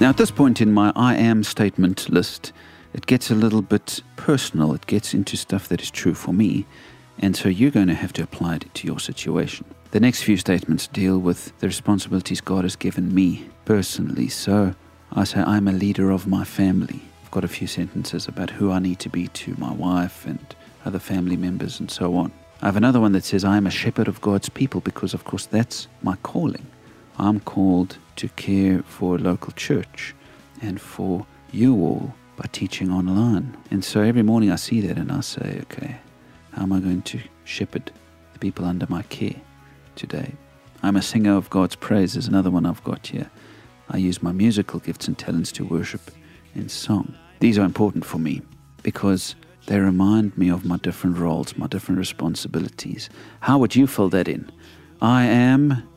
Now, at this point in my I am statement list, it gets a little bit personal. It gets into stuff that is true for me. And so you're going to have to apply it to your situation. The next few statements deal with the responsibilities God has given me personally. So I say, I'm a leader of my family. I've got a few sentences about who I need to be to my wife and other family members and so on. I have another one that says, I am a shepherd of God's people because, of course, that's my calling. I'm called to care for a local church and for you all by teaching online. And so every morning I see that and I say, okay, how am I going to shepherd the people under my care today? I'm a singer of God's praises, another one I've got here. I use my musical gifts and talents to worship in song. These are important for me because they remind me of my different roles, my different responsibilities. How would you fill that in? I am.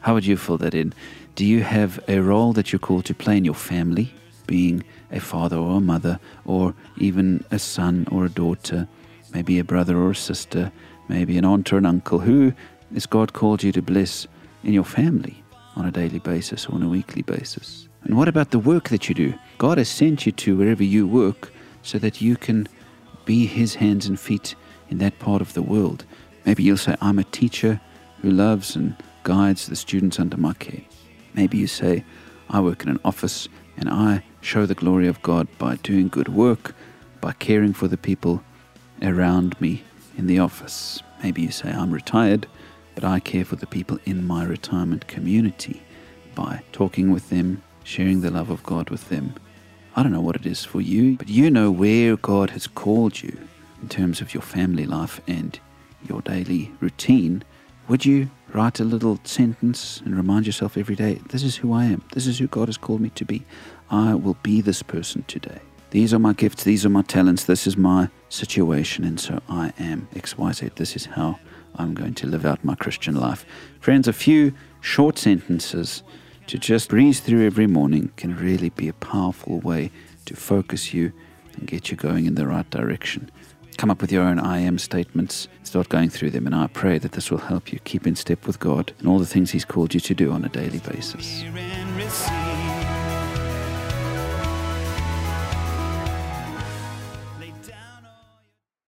How would you fill that in? Do you have a role that you're called to play in your family, being a father or a mother, or even a son or a daughter, maybe a brother or a sister, maybe an aunt or an uncle? Who is God called you to bless in your family on a daily basis or on a weekly basis? And what about the work that you do? God has sent you to wherever you work so that you can be His hands and feet in that part of the world. Maybe you'll say, I'm a teacher who loves and guides the students under my care. Maybe you say, I work in an office and I show the glory of God by doing good work, by caring for the people around me in the office. Maybe you say, I'm retired, but I care for the people in my retirement community by talking with them, sharing the love of God with them. I don't know what it is for you, but you know where God has called you in terms of your family life and your daily routine. Would you write a little sentence and remind yourself every day, this is who I am. This is who God has called me to be. I will be this person today. These are my gifts. These are my talents. This is my situation. And so I am XYZ. This is how I'm going to live out my Christian life. Friends, a few short sentences to just breeze through every morning can really be a powerful way to focus you and get you going in the right direction. Come up with your own I am statements, start going through them, and I pray that this will help you keep in step with God and all the things He's called you to do on a daily basis.